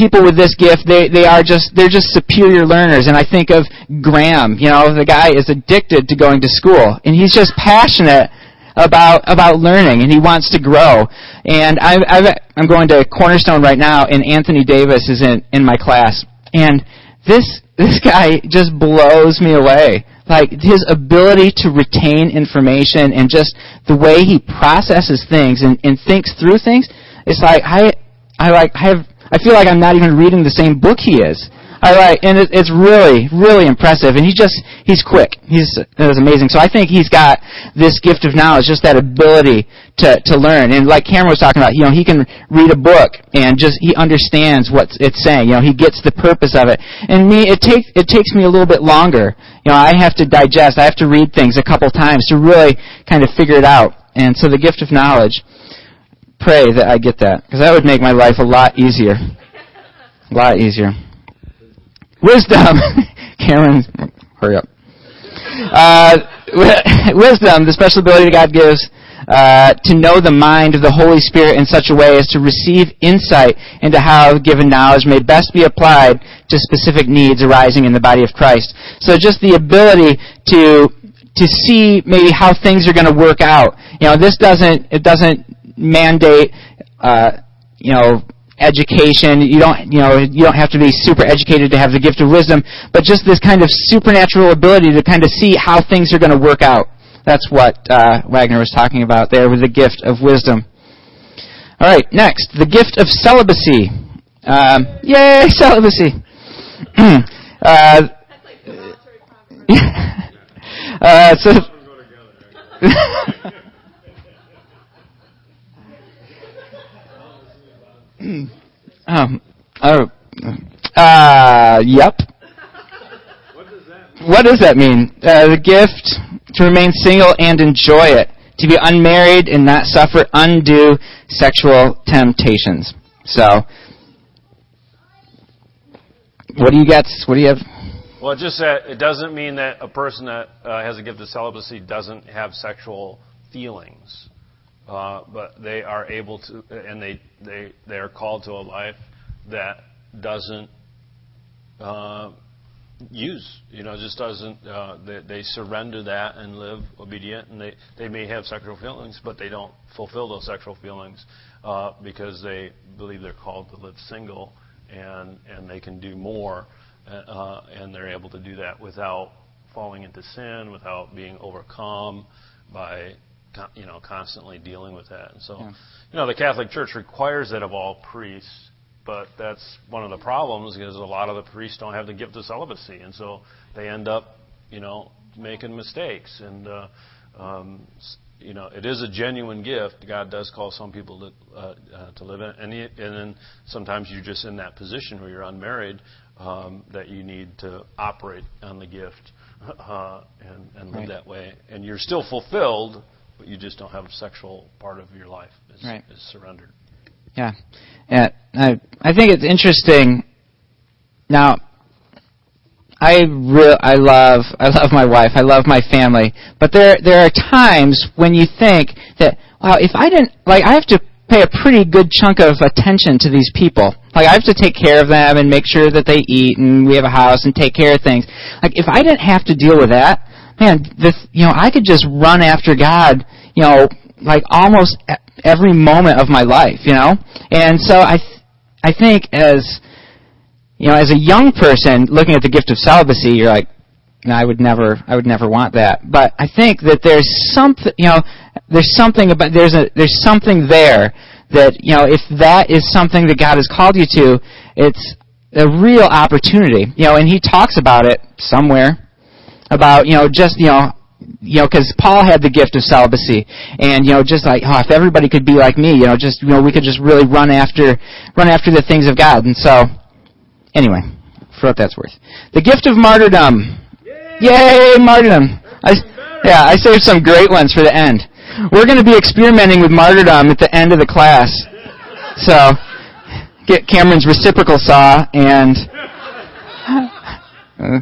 people with this gift, they, they are just, they're just superior learners. And I think of Graham, you know, the guy is addicted to going to school. And he's just passionate about, about learning and he wants to grow. And I, I've, I'm going to Cornerstone right now and Anthony Davis is in, in my class. And this this guy just blows me away. Like his ability to retain information and just the way he processes things and, and thinks through things. It's like I I like I have I feel like I'm not even reading the same book he is. I like, and it, it's really, really impressive. And he just, he's quick. He's, it amazing. So I think he's got this gift of knowledge, just that ability to, to learn. And like Cameron was talking about, you know, he can read a book and just, he understands what it's saying. You know, he gets the purpose of it. And me, it takes, it takes me a little bit longer. You know, I have to digest, I have to read things a couple times to really kind of figure it out. And so the gift of knowledge, pray that I get that. Because that would make my life a lot easier. A lot easier. Wisdom. Cameron, hurry up. Uh, wisdom, the special ability that God gives uh, to know the mind of the Holy Spirit in such a way as to receive insight into how given knowledge may best be applied to specific needs arising in the body of Christ. So just the ability to to see maybe how things are going to work out. You know, this doesn't it doesn't mandate uh, you know education. You don't, you know, you don't have to be super educated to have the gift of wisdom, but just this kind of supernatural ability to kind of see how things are going to work out. That's what uh, Wagner was talking about there with the gift of wisdom. All right, next, the gift of celibacy. Um, yay, celibacy. uh, uh, so. um, oh, Uh, yep. What does that mean? Does that mean? Uh, the gift to remain single and enjoy it, to be unmarried and not suffer undue sexual temptations. So, what do you got? What do you have? Well, just that it doesn't mean that a person that uh, has a gift of celibacy doesn't have sexual feelings, uh, but they are able to, and they they they are called to a life that doesn't uh, use, you know, just doesn't. Uh, they, they surrender that and live obedient, and they they may have sexual feelings, but they don't fulfill those sexual feelings uh, because they believe they're called to live single, and and they can do more uh, and they're able to do that without falling into sin, without being overcome by you know constantly dealing with that. And so, yeah. you know, the Catholic Church requires that of all priests, but that's one of the problems because a lot of the priests don't have the gift of celibacy, and so they end up, you know, making mistakes. And uh, um, you know, it is a genuine gift. God does call some people to uh, uh, to live in, it. and, he, and then sometimes you're just in that position where you're unmarried, um, that you need to operate on the gift uh, and, and live right. that way. And you're still fulfilled, but you just don't have a sexual part of your life is, right. is surrendered. Yeah, yeah. I I think it's interesting. Now, I re- I love I love my wife. I love my family. But there there are times when you think that wow, if I didn't like I have to pay a pretty good chunk of attention to these people. Like I have to take care of them and make sure that they eat and we have a house and take care of things. Like if I didn't have to deal with that, man, this you know, I could just run after God, you know, like almost every moment of my life, you know? And so I th- I think as you know, as a young person looking at the gift of celibacy, you're like, no, I would never, I would never want that. But I think that there's something, you know, there's something about, there's a, there's something there that, you know, if that is something that God has called you to, it's a real opportunity, you know, and he talks about it somewhere about, you know, just, you know, you know, because Paul had the gift of celibacy, and you know, just like oh, if everybody could be like me, you know, just you know, we could just really run after, run after the things of God. And so, anyway, for what that's worth, the gift of martyrdom. Yay, martyrdom! I, yeah, I saved some great ones for the end. We're going to be experimenting with martyrdom at the end of the class. So, get Cameron's reciprocal saw and. Uh,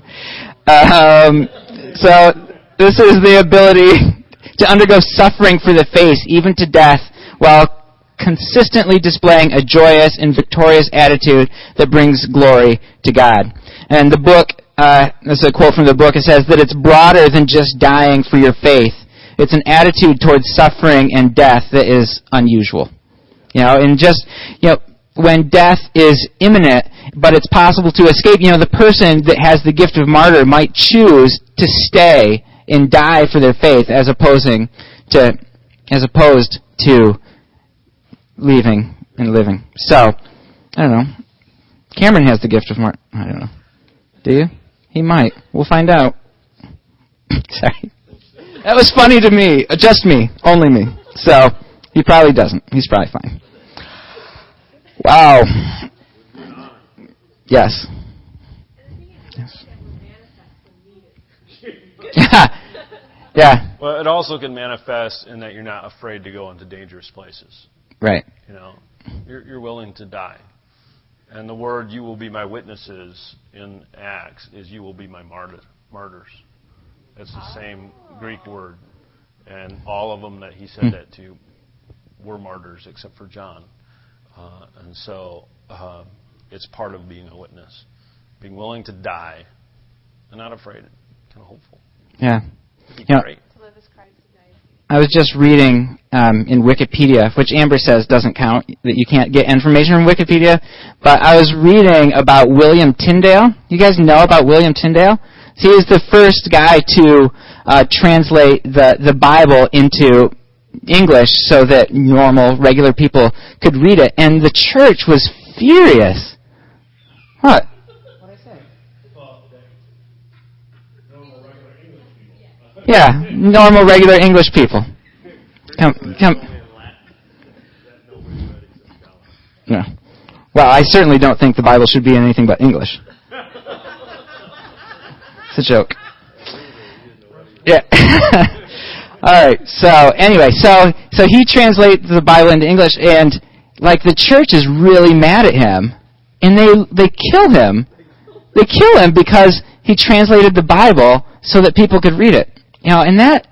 um, so, this is the ability to undergo suffering for the faith, even to death, while consistently displaying a joyous and victorious attitude that brings glory to God. And the book uh, this is a quote from the book. It says that it's broader than just dying for your faith. It's an attitude towards suffering and death that is unusual. You know, and just, you know, when death is imminent, but it's possible to escape, you know, the person that has the gift of martyr might choose to stay and die for their faith as opposing to, as opposed to leaving and living. So, I don't know. Cameron has the gift of martyr. I don't know. Do you? He might. We'll find out. Sorry. That was funny to me. Just me. Only me. So, he probably doesn't. He's probably fine. Wow. Yes. yes. yeah. Well, it also can manifest in that you're not afraid to go into dangerous places. Right. You know, you're, you're willing to die. And the word you will be my witnesses in Acts is you will be my martyr, martyrs. It's the same Greek word. And all of them that he said hmm. that to were martyrs except for John. Uh, and so uh, it's part of being a witness. Being willing to die and not afraid, kind of hopeful. Yeah. You know, I was just reading um, in Wikipedia, which Amber says doesn't count, that you can't get information from Wikipedia, but I was reading about William Tyndale. You guys know about William Tyndale? He is the first guy to uh, translate the, the Bible into English so that normal, regular people could read it, and the church was furious. What? What'd I say? Yeah, normal, regular English people. Come, come. Yeah. well, I certainly don't think the Bible should be in anything but English. It's a joke. Yeah. All right. So anyway, so so he translates the Bible into English, and like the church is really mad at him, and they they kill him. They kill him because he translated the Bible so that people could read it. You know, and that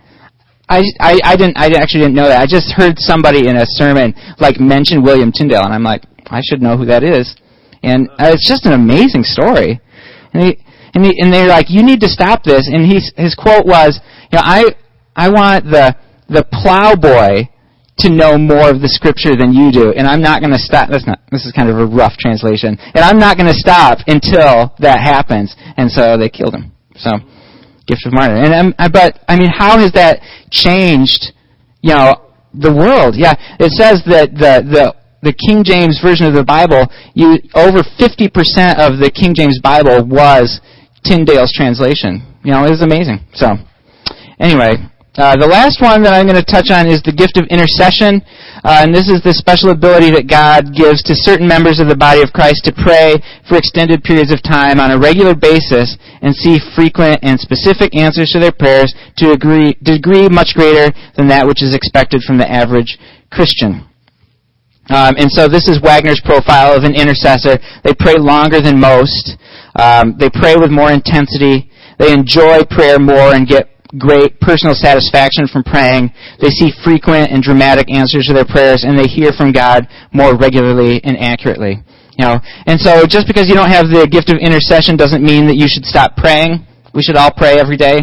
I, I, I didn't I actually didn't know that. I just heard somebody in a sermon like mention William Tyndale, and I'm like, I should know who that is. And uh, it's just an amazing story. And he, and, he, and they're like, you need to stop this. And he's, his quote was, you know, I I want the the plowboy to know more of the scripture than you do, and I'm not going to stop. That's not. This is kind of a rough translation, and I'm not going to stop until that happens. And so they killed him. So, gift of martyr. And um, but I mean, how has that changed? You know, the world. Yeah, it says that the the the King James version of the Bible, you over 50% of the King James Bible was Tyndale's translation. You know, it was amazing. So, anyway, uh, the last one that I'm going to touch on is the gift of intercession. Uh, and this is the special ability that God gives to certain members of the body of Christ to pray for extended periods of time on a regular basis and see frequent and specific answers to their prayers to a degree, degree much greater than that which is expected from the average Christian. Um, and so this is Wagner's profile of an intercessor. They pray longer than most. Um, they pray with more intensity. They enjoy prayer more and get great personal satisfaction from praying. They see frequent and dramatic answers to their prayers, and they hear from God more regularly and accurately. You know, and so just because you don't have the gift of intercession doesn't mean that you should stop praying. We should all pray every day.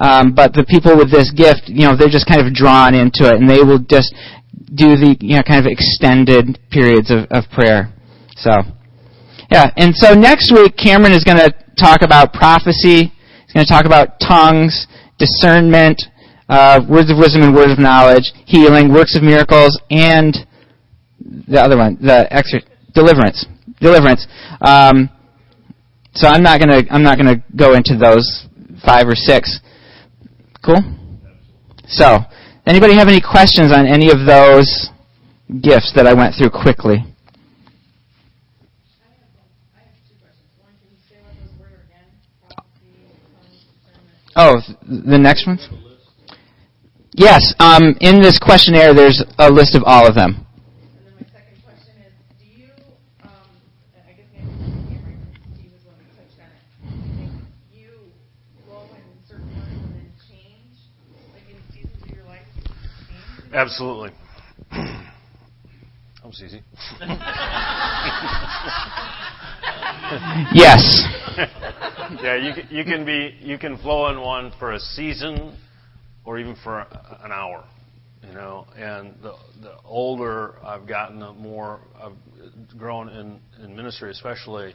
Um, but the people with this gift, you know, they're just kind of drawn into it, and they will just do the you know kind of extended periods of, of prayer. So, yeah. And so next week, Cameron is going to talk about prophecy. He's going to talk about tongues discernment, uh, words of wisdom and words of knowledge, healing, works of miracles, and the other one, the deliverance. Deliverance. Um, so I'm not gonna I'm not gonna go into those five or six. Cool. So, anybody have any questions on any of those gifts that I went through quickly? Oh, the next ones? Yes. Um, in this questionnaire, there's a list of all of them. Absolutely. I'm easy. yes. yeah, you can, you can be you can flow in one for a season, or even for an hour, you know. And the the older I've gotten, the more I've grown in in ministry, especially.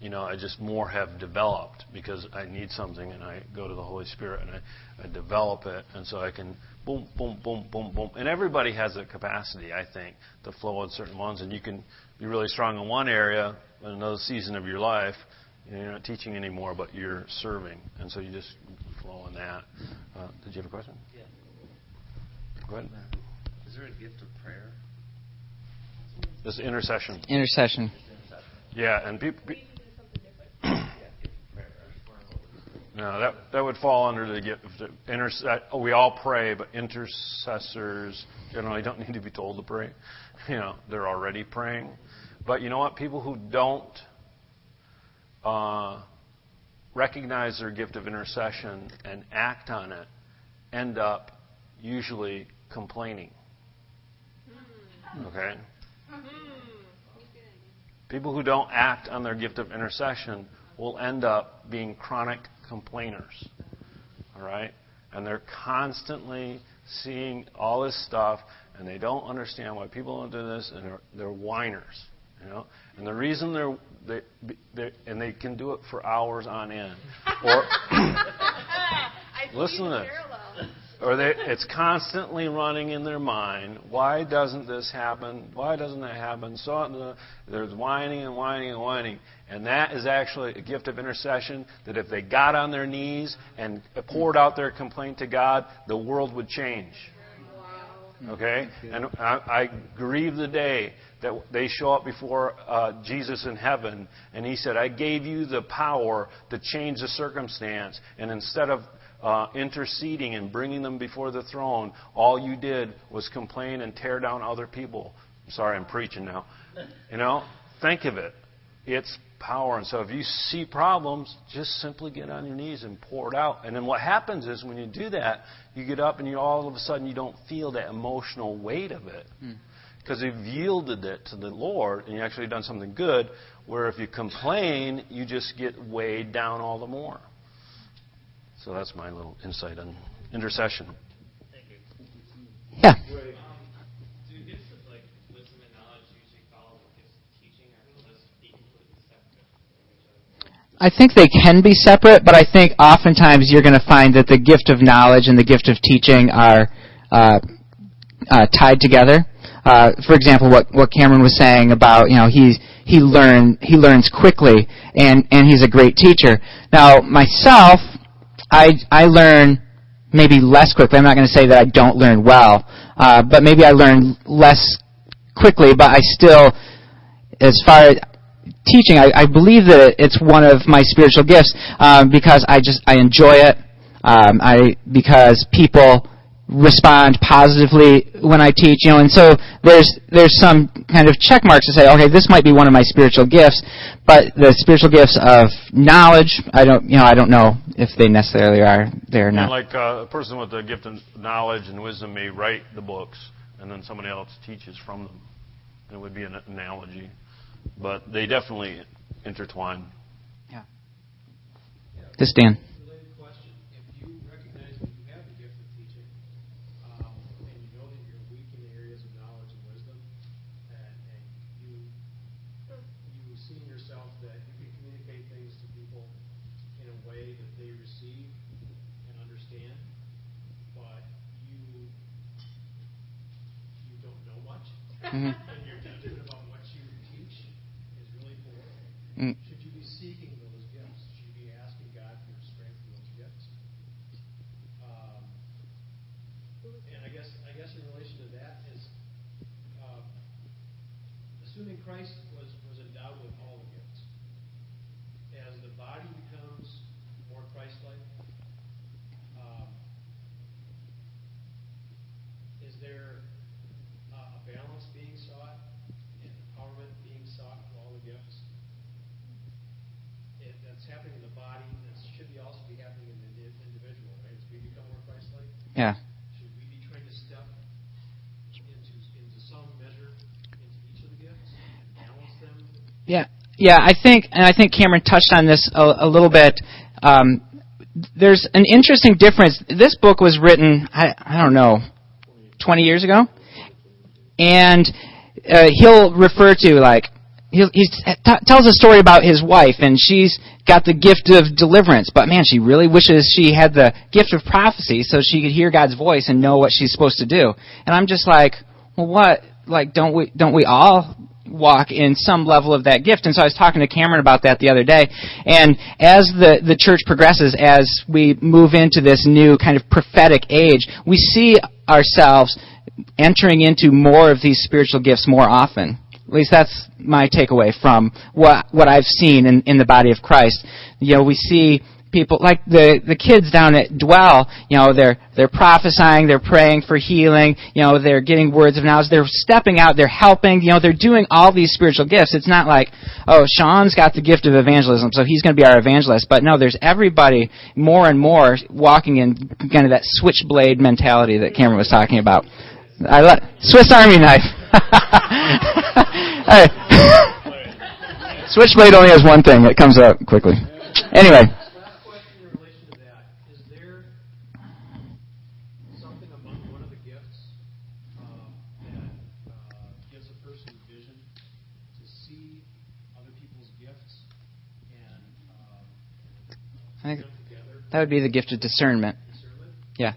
You know, I just more have developed because I need something and I go to the Holy Spirit and I, I develop it and so I can boom, boom, boom, boom, boom. And everybody has a capacity, I think, to flow in certain ones. And you can be really strong in one area in another season of your life you're not teaching anymore, but you're serving, and so you just flow in that. Uh, did you have a question? Yeah. Go ahead. Is there a gift of prayer? This intercession. Intercession. Yeah, and people. Pe- no, that that would fall under the gift. Of interse- oh, we all pray, but intercessors generally don't need to be told to pray. You know, they're already praying. But you know what? People who don't uh, recognize their gift of intercession and act on it end up usually complaining. Okay? People who don't act on their gift of intercession will end up being chronic complainers. All right? And they're constantly seeing all this stuff and they don't understand why people don't do this and they're, they're whiners. You know, and the reason they're they, they and they can do it for hours on end, or listen to this, or they, it's constantly running in their mind. Why doesn't this happen? Why doesn't that happen? So uh, there's whining and whining and whining, and that is actually a gift of intercession. That if they got on their knees and poured out their complaint to God, the world would change. Okay? And I, I grieve the day that they show up before uh, Jesus in heaven, and he said, I gave you the power to change the circumstance. And instead of uh, interceding and bringing them before the throne, all you did was complain and tear down other people. I'm sorry, I'm preaching now. You know, think of it. It's power. And so if you see problems, just simply get on your knees and pour it out. And then what happens is when you do that, you get up and you all of a sudden you don't feel that emotional weight of it. Because you've yielded it to the Lord and you actually done something good. Where if you complain, you just get weighed down all the more. So that's my little insight on intercession. Yeah. Do gifts of like wisdom and knowledge usually follow the gifts of teaching, or will this be completely separate from each other? I think they can be separate, but I think oftentimes you're going to find that the gift of knowledge and the gift of teaching are uh, uh, tied together. Uh, for example, what what Cameron was saying about you know he he learn he learns quickly and and he's a great teacher. Now myself, I I learn maybe less quickly. I'm not going to say that I don't learn well, uh, but maybe I learn less quickly. But I still, as far as teaching, I, I believe that it's one of my spiritual gifts um, because I just I enjoy it. Um, I because people respond positively when I teach, you know, and so there's there's some kind of check marks to say, okay, this might be one of my spiritual gifts, but the spiritual gifts of knowledge, I don't, you know, I don't know if they necessarily are there or And not. like uh, a person with the gift of knowledge and wisdom may write the books, and then somebody else teaches from them. It would be an analogy, but they definitely intertwine. Yeah. This Dan. related question. If you recognize that you have the gift of teaching, um, and you know that you're weak in the areas of knowledge and wisdom, and, and you you see in yourself that you can communicate things to people in a way that they receive and understand, but you you don't know much, Mhm. and your judgment about what you teach is really poor. Mm. Should you be seeking those gifts? Should you be asking God for strength in those gifts? Um, and I guess I guess in relation to that is, um, assuming Christ was was endowed with all the gifts, as the body becomes more Christ-like, um, is there uh, a balance being sought and empowerment being sought for all the gifts? it, that's happening in the body, that should be also be happening in the indi- individual, right? As we become more Christ-like, Yeah. should we be trying to step into, into some measure into each of the gifts and balance them? Yeah. I think, and I think Cameron touched on this a, a little bit. Um, there's an interesting difference. This book was written, I, I don't know, 20 years ago, and uh, he'll refer to like he he t- tells a story about his wife, and she's got the gift of deliverance, but man, she really wishes she had the gift of prophecy so she could hear God's voice and know what she's supposed to do. And I'm just like, well, what? Like, don't we don't we all walk in some level of that gift. And so I was talking to Cameron about that the other day. And as the, the church progresses, as we move into this new kind of prophetic age, we see ourselves entering into more of these spiritual gifts more often. At least that's my takeaway from what what I've seen in, in the body of Christ. You know, we see people like the the kids down at Dwell. You know, they're they're prophesying, they're praying for healing. You know, they're getting words of knowledge. They're stepping out, they're helping. You know, they're doing all these spiritual gifts. It's not like, oh, Sean's got the gift of evangelism, so he's going to be our evangelist. But no, there's everybody more and more walking in kind of that switchblade mentality that Cameron was talking about. I let Swiss Army knife. Switchblade only has one thing; it comes out quickly. Anyway, Last question in relation to that, is there something among one of the gifts um, that uh, gives a person vision to see other people's gifts and um, I think put them together, that would be the gift of discernment. Yeah.